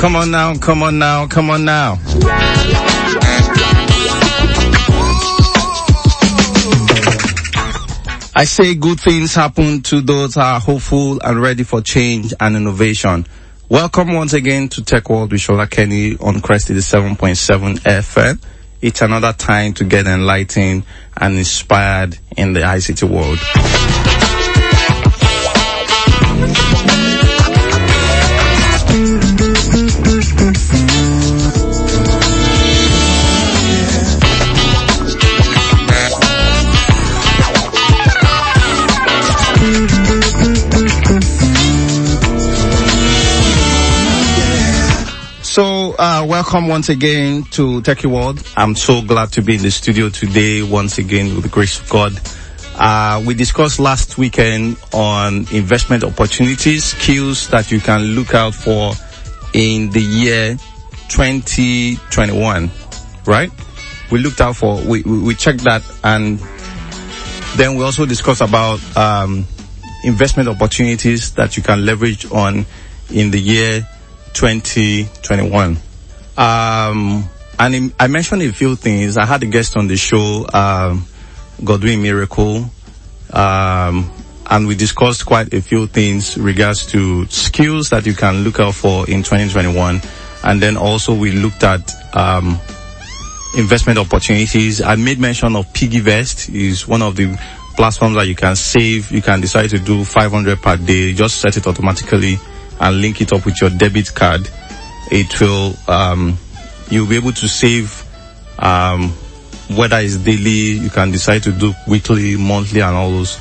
Come on now, come on now, come on now. I say good things happen to those who are hopeful and ready for change and innovation. Welcome once again to Tech World with Shola Kenny on Crest 7.7 FM. It's another time to get enlightened and inspired in the ICT world. Uh, welcome once again to Techie World. I'm so glad to be in the studio today once again with the grace of God. Uh, we discussed last weekend on investment opportunities, skills that you can look out for in the year 2021, right? We looked out for, we, we, checked that and then we also discussed about, um, investment opportunities that you can leverage on in the year 2021. Um, and in, I mentioned a few things. I had a guest on the show, um, Godwin Miracle, um, and we discussed quite a few things regards to skills that you can look out for in 2021. And then also we looked at, um, investment opportunities. I made mention of PiggyVest is one of the platforms that you can save. You can decide to do 500 per day. Just set it automatically and link it up with your debit card. It will, um, you'll be able to save, um, whether it's daily, you can decide to do weekly, monthly and all those.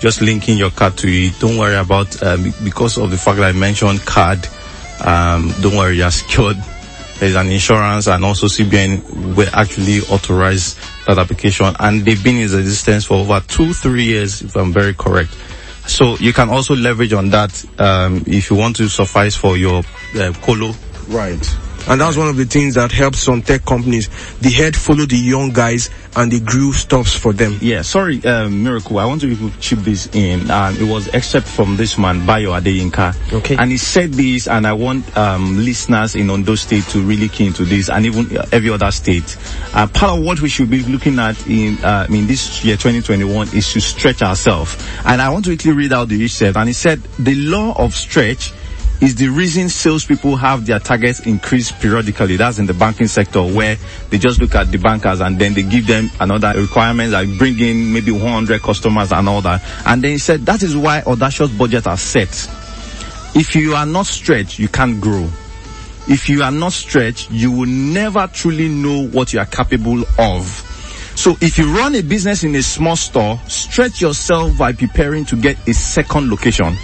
Just linking your card to it. Don't worry about, um, because of the fact that I mentioned card, um, don't worry, you're secured. There's an insurance and also CBN will actually authorize that application and they've been in existence for over two, three years, if I'm very correct. So you can also leverage on that um, if you want to suffice for your uh, colo. Right. And that's one of the things that helps some tech companies. The head follow the young guys and the groove stops for them. Yeah, sorry, um, Miracle. I want to chip this in. Um, it was except from this man, Bayo Adeyinka. Okay. And he said this, and I want um, listeners in Ondo State to really key into this, and even every other state. Uh, part of what we should be looking at in uh, in this year 2021 is to stretch ourselves. And I want to quickly read out the he said, and he said the law of stretch is the reason salespeople have their targets increased periodically. That's in the banking sector where they just look at the bankers and then they give them another requirement like bring in maybe 100 customers and all that. And then he said that is why audacious budgets are set. If you are not stretched, you can't grow. If you are not stretched, you will never truly know what you are capable of. So if you run a business in a small store, stretch yourself by preparing to get a second location.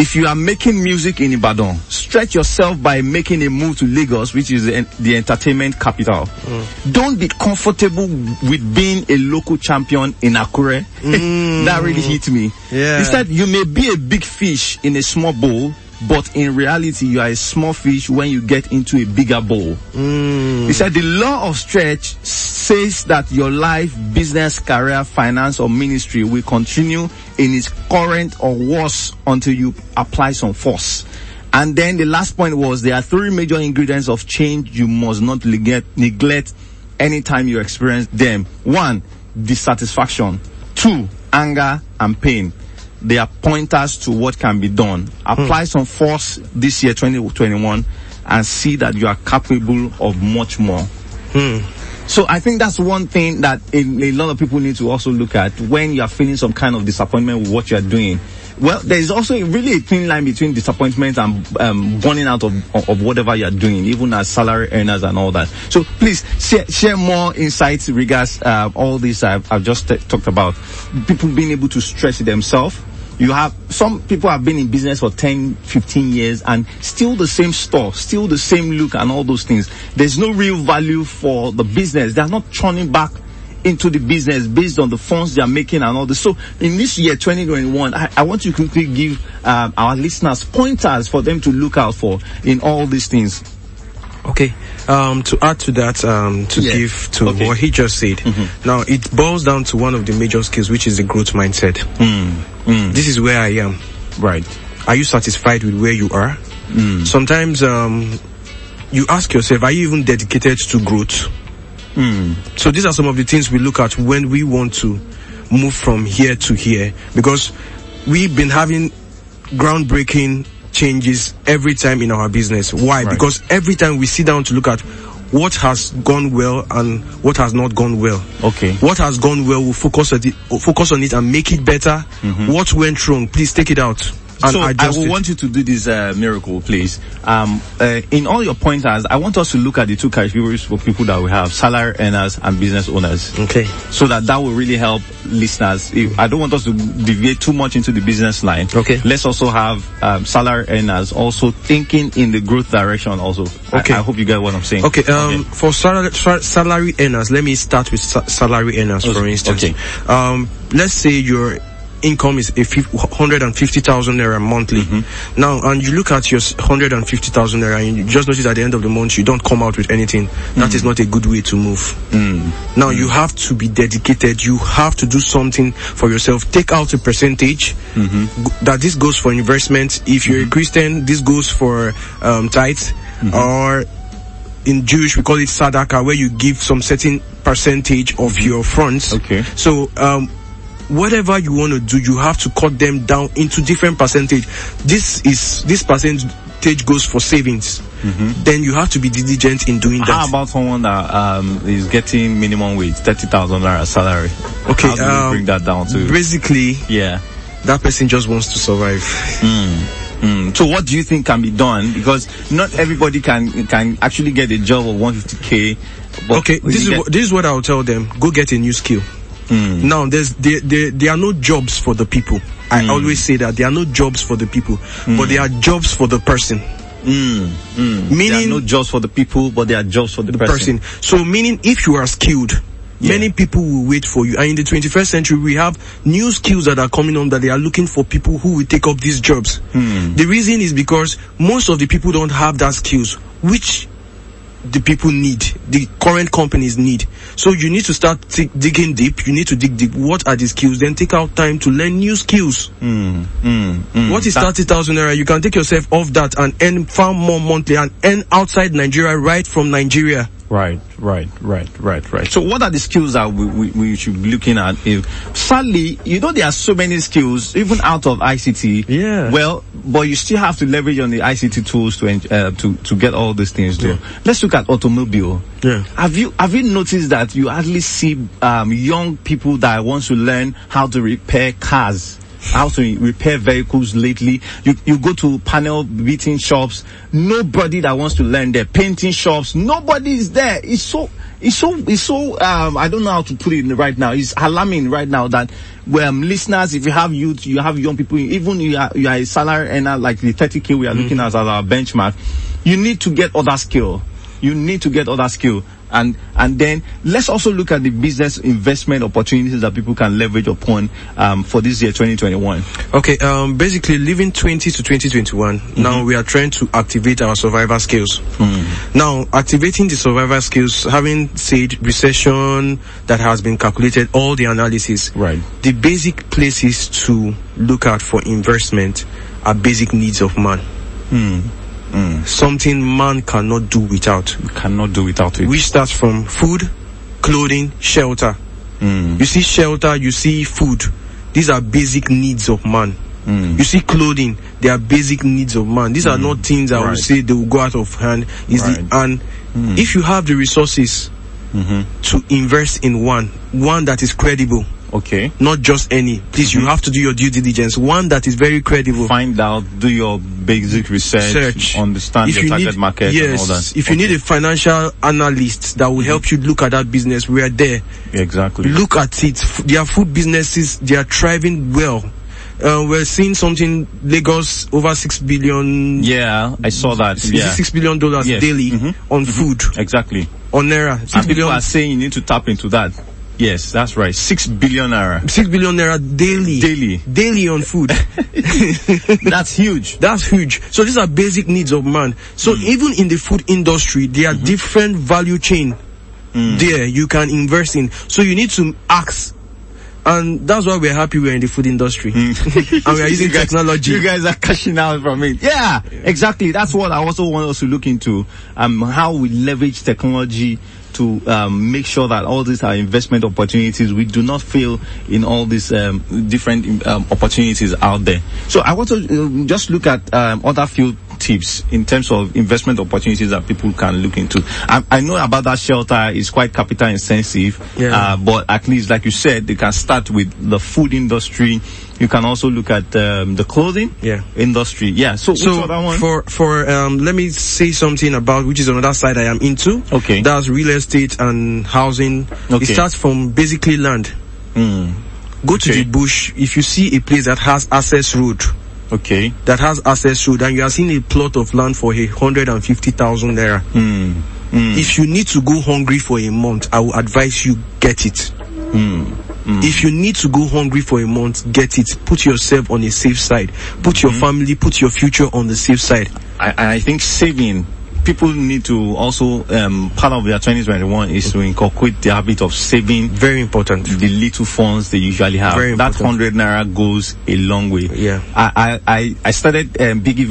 If you are making music in Ibadan, stretch yourself by making a move to Lagos, which is the, the entertainment capital. Mm. Don't be comfortable with being a local champion in Akure. Mm. that really hit me. Yeah. Instead, you may be a big fish in a small bowl, but in reality, you are a small fish when you get into a bigger bowl. Mm. He said the law of stretch says that your life, business, career, finance, or ministry will continue in its current or worse until you apply some force. And then the last point was there are three major ingredients of change you must not neglect, neglect anytime you experience them. One, dissatisfaction. Two, anger and pain. They are pointers to what can be done. Apply some force this year, 2021, and see that you are capable of much more. So I think that's one thing that a, a lot of people need to also look at when you are feeling some kind of disappointment with what you are doing. Well, there is also a really a thin line between disappointment and um, burning out of, of of whatever you are doing, even as salary earners and all that. So please share, share more insights regards uh, all this I've, I've just t- talked about. People being able to stretch themselves. You have some people have been in business for 10, 15 years and still the same store, still the same look and all those things. There's no real value for the business. They're not turning back into the business based on the funds they are making and all this. So in this year, 2021, I, I want to quickly give um, our listeners pointers for them to look out for in all these things. Okay. Um, to add to that, um, to Yeah. give to Okay. what he just said. Now, it boils down to one of the major skills, which is the growth mindset. This is where I am. Right. Are you satisfied with where you are? Sometimes, um, you ask yourself, are you even dedicated to growth? So these are some of the things we look at when we want to move from here to here because we've been having groundbreaking changes every time in our business. Why? Right. Because every time we sit down to look at what has gone well and what has not gone well. Okay. What has gone well, we'll focus on it, focus on it and make it better. Mm-hmm. What went wrong, please take it out and so I will it. want you to do this uh, miracle, please. Um, uh, in all your pointers, I want us to look at the two categories for people that we have: salary earners and business owners. okay. So that that will really help listeners. If- I don't want us to deviate too much into the business line. Okay. Let's also have um, salary earners also thinking in the growth direction. Also. Okay. I, hope you get what I'm saying. Okay, um, for salary, sal- salary earners, let me start with sa- salary earners, for instance. okay. Um, let's say your income is a fif- 150,000 naira monthly. Mm-hmm. Now, and you look at your 150,000 naira and you just notice at the end of the month you don't come out with anything. That Mm. is not a good way to move. Now, you have to be dedicated. You have to do something for yourself. Take out a percentage Mm-hmm. that this goes for investment. If you're a Christian, this goes for um, tithes Mm-hmm. or in Jewish we call it sadaka, where you give some certain percentage of your funds. Mm-hmm. Okay. So um, whatever you want to do, you have to cut them down into different percentage. This is this percentage goes for savings. Then you have to be diligent in doing that. Mm-hmm. How about someone that um, is getting minimum wage, thirty thousand naira salary? Okay, How do um, bring that down to? Basically, yeah. that person just wants to survive. Mm. So what do you think can be done? Because not everybody can can actually get a job of 150k. But Okay, this is get- what, this is what I'll tell them. Go get a new skill. Now, there's there, there there are no jobs for the people. I always say that there are no jobs for the people, but there are jobs for the person. Mm, mm. Meaning- there are no jobs for the people, but there are jobs for the, person. person. So meaning if you are skilled, Yeah. many people will wait for you. And in the 21st century, we have new skills that are coming on that they are looking for people who will take up these jobs. Hmm. The reason is because most of the people don't have that skills, which the people need, the current companies need. So you need to start t- digging deep. You need to dig deep. What are the skills? Then take out time to learn new skills. Mm, mm, mm. What is That- 30,000 naira? You can take yourself off that and earn far more monthly and earn outside Nigeria, right from Nigeria. Right, right, right, right, right. So what are the skills that we, we, we should be looking at? If, sadly, you know, there are so many skills, even out of ICT. Yeah. Well, but you still have to leverage on the ICT tools to, uh, to, to get all these things done. Let's look at automobile. Yeah. Have you, have you noticed that you hardly see, um, young people that want to learn how to repair cars? How to repair vehicles lately. You, you go to panel beating shops. Nobody that wants to learn there. Painting shops. Nobody is there. It's so, it's so, it's so, um, I don't know how to put it right now. It's alarming right now that, um, listeners, if you have youth, you have young people, even you are, you are a salary earner like the 30k we are looking at as our benchmark, you need to get other skill. You need to get other skill. And, and then let's also look at the business investment opportunities that people can leverage upon, um, for this year 2021. Okay, um, basically leaving 20 to 2021, now we are trying to activate our survival skills. Now, activating the survival skills, having said recession that has been calculated, all the analysis, Right. the basic places to look at for investment are basic needs of man. Something man cannot do without. Cannot do without it. Which starts from food, clothing, shelter. Mm. You see shelter, you see food. These are basic needs of man. Mm. You see clothing, they are basic needs of man. These are mm. not things I Right. would say they will go out of hand. Is Right. the and if you have the resources mm-hmm. to invest in one, one that is credible, okay. not just any. Please, you have to do your due diligence. One that is very credible. Find out, do your basic research, Search. understand If your you target need- market yes, and all that. If you need a financial analyst that will help you look at that business, we are there. exactly. Look at it. Their food businesses, they are thriving well. Uh, we're seeing something Lagos over six billion. Yeah, I saw that. Yeah, six billion dollars Yes. daily Mhm. on food exactly. on naira. Six And people are saying you need to tap into that. Yes, that's right. Six billion naira six billion naira daily, daily. daily on food. That's huge. That's huge. So these are basic needs of man. So Hmm. even in the food industry, there are Mm-hmm. different value chain Hmm. there you can invest in. So you need to ask And that's why we're happy we're in the food industry. and we are using You guys- technology. You guys are cashing out from it. Yeah, exactly. That's what I also want us to look into. Um, how we leverage technology to um, make sure that all these are investment opportunities. We do not fail in all these um, different um, opportunities out there. So I want to uh, just look at um, other few tips in terms of investment opportunities that people can look into. I, I know about that shelter is quite capital intensive, Yeah. uh, but at least, like you said, they can start with the food industry. You can also look at um, the clothing Yeah. industry. Yeah. So, So for for um, let me say something about which is another side I am into. Okay. That's real estate and housing. Okay. It starts from basically land. Mm, Go to the bush. If you see a place that has access road, okay. that has access road, and you are seeing a plot of land for a hundred and fifty thousand naira. Mm, mm, If you need to go hungry for a month, I will advise you get it. mm, If you need to go hungry for a month, get it. Put yourself on a safe side. Put your family, put your future on the safe side. I, I think saving. People need to also um, part of their 2021 is to inculcate the habit of saving Very important. the little funds they usually have. Very important. that hundred naira goes a long way. Yeah. I I I, started um, Piggy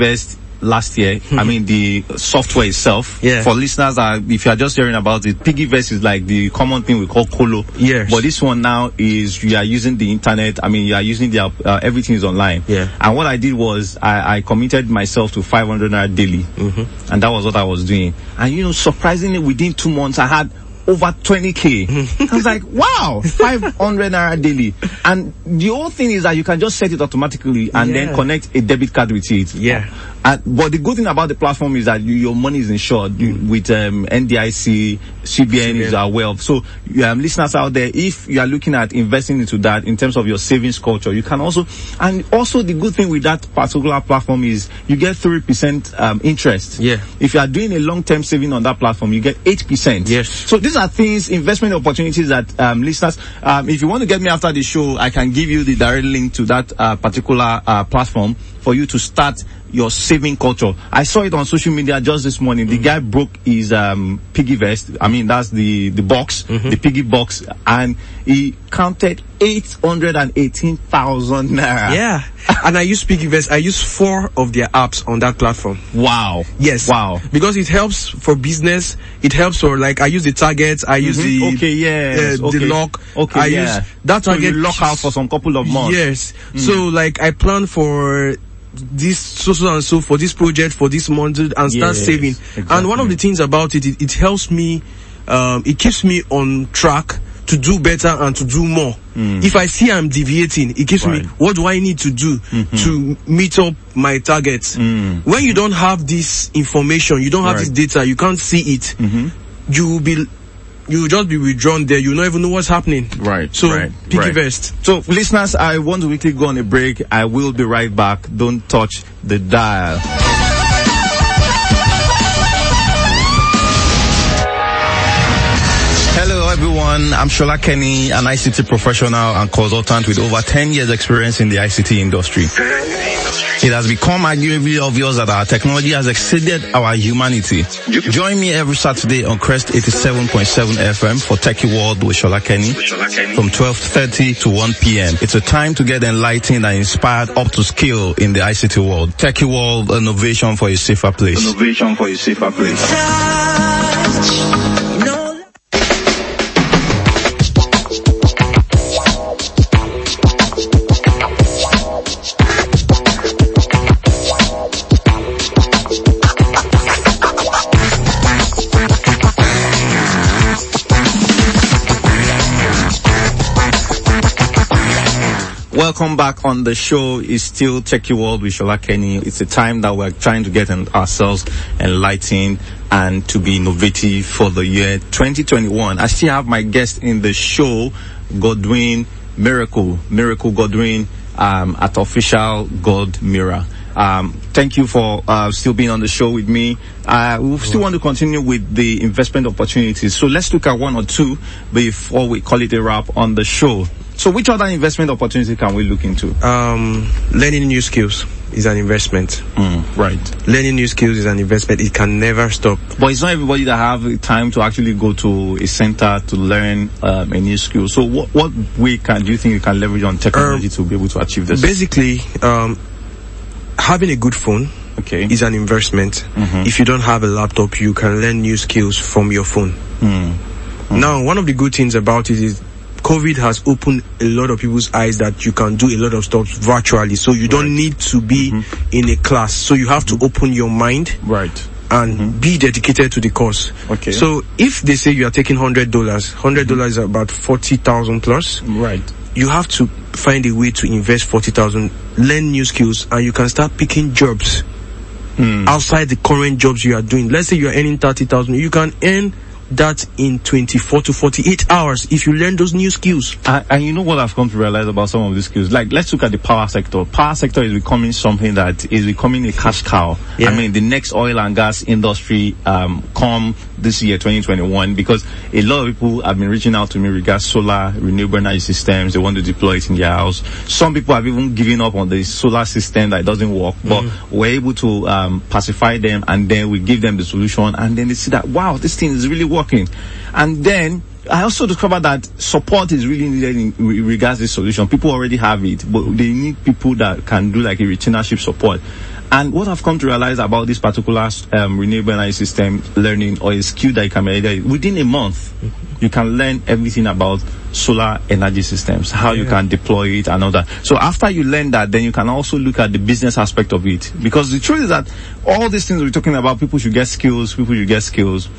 last year. I mean the software itself. Yeah. For listeners that if you are just hearing about it, Piggyvest is like the common thing we call Colo. Yes. But this one now is you are using the internet. I mean you are using the uh, everything is online. Yeah. And what I did was I, I committed myself to 500 naira daily, Mm-hmm. and that was what I was doing. And you know, surprisingly, within two months, I had over 20k. I was like, wow, 500 naira daily. And the whole thing is that you can just set it automatically and then connect a debit card with it. Yeah. And, but the good thing about the platform is that you, your money is insured you, with um, NDIC, CBN, is CBN. aware of. So, um, listeners out there, if you are looking at investing into that in terms of your savings culture, you can also, and also the good thing with that particular platform is you get three percent um, interest. Yeah. If you are doing a long-term saving on that platform, you get eight percent. Yes. So these are things, investment opportunities that um, listeners. Um, if you want to get me after the show, I can give you the direct link to that uh, particular uh, platform for you to start your saving culture. I saw it on social media just this morning. The guy broke his um, piggy vest. I mean, that's the the box, the piggy box, and he counted eight hundred and eighteen thousand naira. Yeah. and I use PiggyVest. I use four of their apps on that platform. Wow. Yes. Wow. Because it helps for business. It helps for like I use the targets. I use the Mhm. okay. Yes. uh, okay. the lock. Okay. I yeah. use that So target lock out for some couple of months. Yes. So like I plan for this so so and so for this project for this month and start Yes, saving. And one of the things about it, it, it helps me, um, it keeps me on track to do better and to do more. Mm. If I see I'm deviating, it gives Right. me what do I need to do mm-hmm. to meet up my targets. Mm. When you don't have this information, you don't have Right. this data, you can't see it. Mm-hmm. You will be, you will just be withdrawn there. You not even know what's happening. Right, So right, picky right. vest. So, listeners, I want to quickly go on a break. I will be right back. Don't touch the dial. Hello everyone, I'm Shola Kenny, an ICT professional and consultant with over 10 years experience in the ICT industry. It has become arguably obvious that our technology has exceeded our humanity. Join me every Saturday on Crest 87.7 FM for Techie World with Shola Kenny from 12.30 to 1 p.m. It's a time to get enlightened and inspired up to skill in the ICT world. Techie World, innovation for a safer place. Innovation for a safer place. Welcome back on the show. It's still Techie World with Shola Kenny. It's a time that we're trying to get ourselves enlightened and to be innovative for the year 2021. I still have my guest in the show, Godwin Miracle, Miracle Godwin, um, at official God Mirror. Um, thank you for uh, still being on the show with me. Uh, we still want to continue with the investment opportunities. So let's look at one or two before we call it a wrap on the show. So which other investment opportunity can we look into? Um, learning new skills is an investment. Right. Learning new skills is an investment. It can never stop. But it's not everybody that have time to actually go to a center to learn um, a new skill. So what, what way can do you think you can leverage on technology to be able to achieve this? Basically, um, having a good phone Okay. is an investment. If you don't have a laptop, you can learn new skills from your phone. Now, one of the good things about it is COVID has opened a lot of people's eyes that you can do a lot of stuff virtually. So you don't need to be mm-hmm. in a class. So you have to mm-hmm. open your mind Right. and mm-hmm. be dedicated to the course. Okay. So if they say you are taking hundred dollars, hundred dollars is about forty thousand plus. Right. You have to find a way to invest forty thousand, learn new skills, and you can start picking jobs hmm. outside the current jobs you are doing. Let's say you are earning thirty thousand, you can earn that in twenty-four to forty-eight hours if you learn those new skills. And, and you know what I've come to realize about some of these skills? Like, let's look at the power sector. Power sector is becoming something that is becoming a cash cow. Yeah. I mean, the next oil and gas industry, um, come this year, 2021, because a lot of people have been reaching out to me regarding solar renewable energy systems. They want to deploy it in their house. Some people have even given up on the solar system that doesn't work, but we're able to, um, pacify them and then we give them the solution and then they see that, wow, this thing is really working. And then I also discovered that support is really needed in re- regards this solution. People already have it, but they need people that can do like a retainership support. And what I've come to realize about this particular um, renewable energy system learning or a skill that you can be within a month, you can learn everything about solar energy systems, how you can deploy it and all that. So after you learn that, then you can also look at the business aspect of it. Because the truth is that all these things we're talking about, people should get skills, people should get skills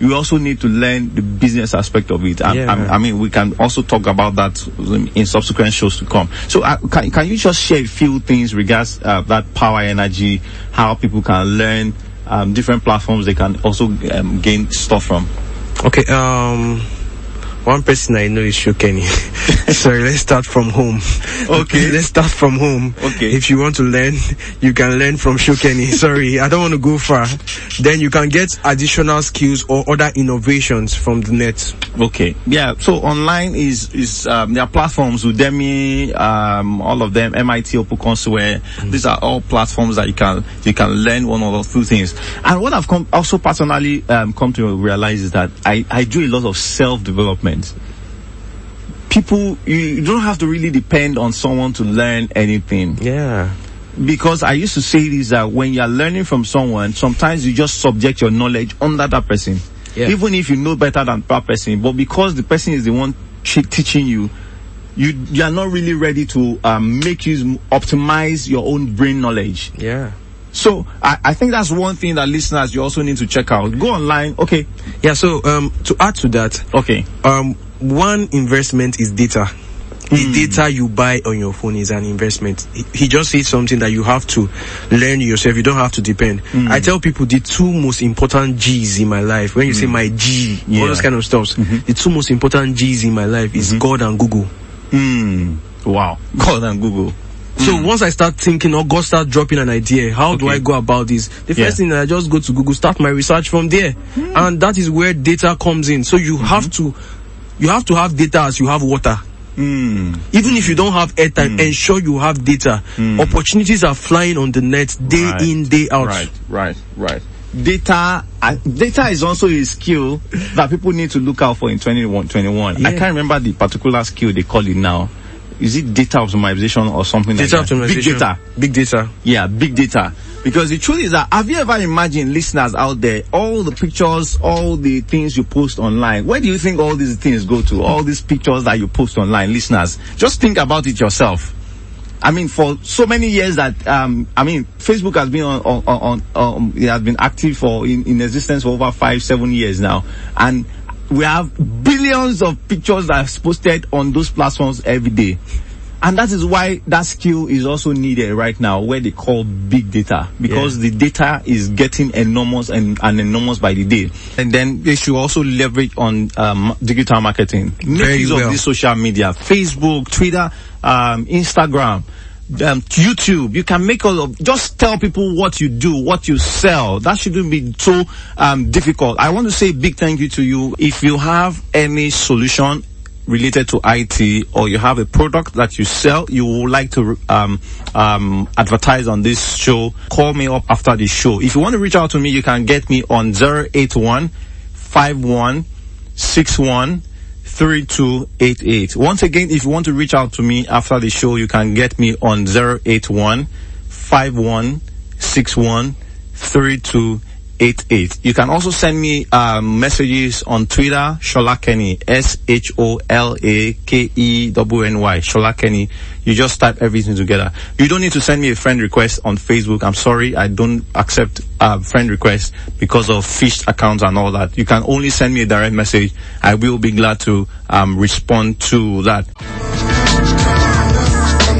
you also need to learn the business aspect of it. I, Yeah. I, I mean, we can also talk about that in subsequent shows to come. So, uh, can, can you just share a few things regards uh, that power energy, how people can learn um, different platforms they can also um, gain stuff from? Okay, um, one person I know is Shokeni. Sorry, let's start from home. Okay. let's start from home. Okay. If you want to learn, you can learn from Shokeni. Sorry, I don't want to go far. Then you can get additional skills or other innovations from the net. Okay. Yeah. So online is is um, there are platforms Udemy, um, all of them, MIT, OpenCourseware. These are all platforms that you can you can learn one or two things. And what I've come, also personally um, come to realize is that I I do a lot of self development. People, you, you don't have to really depend on someone to learn anything Yeah. because I used to say this that when you are learning from someone, sometimes you just subject your knowledge under that person. Yeah. Even if you know better than that person, but because the person is the one ch- teaching you, you you are not really ready to um, make use optimize your own brain knowledge. Yeah. So I, I think that's one thing that listeners you also need to check out. Go online. Okay. Yeah, so, um, to add to that, Okay. um, one investment is data. The data you buy on your phone is an investment. He, he just said something that you have to learn yourself. You don't have to depend. I tell people the two most important G's in my life. When you say my G, Yeah. all those kind of stuff. The two most important G's in my life is God and Google. Hmm. Wow. God and Google. So hmm. once I start thinking or God start dropping an idea, how do I go about this? The Yeah. first thing I just go to Google, start my research from there. Hmm. And that is where data comes in. So you have hmm. to, you have to have data as you have water. Hmm. Even if you don't have airtime, ensure you have data. Opportunities are flying on the net day Right. in, day out. Right, right, right. Data, uh, data is also a skill that people need to look out for in 2021. I can't remember the particular skill they call it now. Is it data optimization or something Data like that? optimization. Big data. Big data. Yeah, big data. Because the truth is that have you ever imagined listeners out there, all the pictures, all the things you post online, where do you think all these things go to? All these pictures that you post online, listeners, just think about it yourself. I mean, for so many years that, um, I mean, Facebook has been on, on, on, um, it has been active for, in, in existence for over five, seven years now. And we have billions of pictures that are posted on those platforms every day. And that is why that skill is also needed right now, where they call big data, because the data is getting enormous and, and enormous by the day. And then they should also leverage on um, digital marketing. Make use well. of this social media, Facebook, Twitter, um, Instagram, um, YouTube. You can make all of, just tell people what you do, what you sell. That shouldn't be so um, difficult. I want to say big thank you to you. If you have any solution related to IT or you have a product that you sell, you would like to um, um, advertise on this show, call me up after the show. If you want to reach out to me, you can get me on 081 51 61 3288. Once again, if you want to reach out to me after the show, you can get me on 081 51 61 3288. You can also send me um, messages on Twitter, Shola Kenny, S-H-O-L-A-K-E-W-N-Y, Shola Kenny. You just type everything together. You don't need to send me a friend request on Facebook. I'm sorry, I don't accept uh, friend requests because of fished accounts and all that. You can only send me a direct message. I will be glad to um, respond to that. Come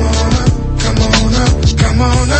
on up, come on up, come on up.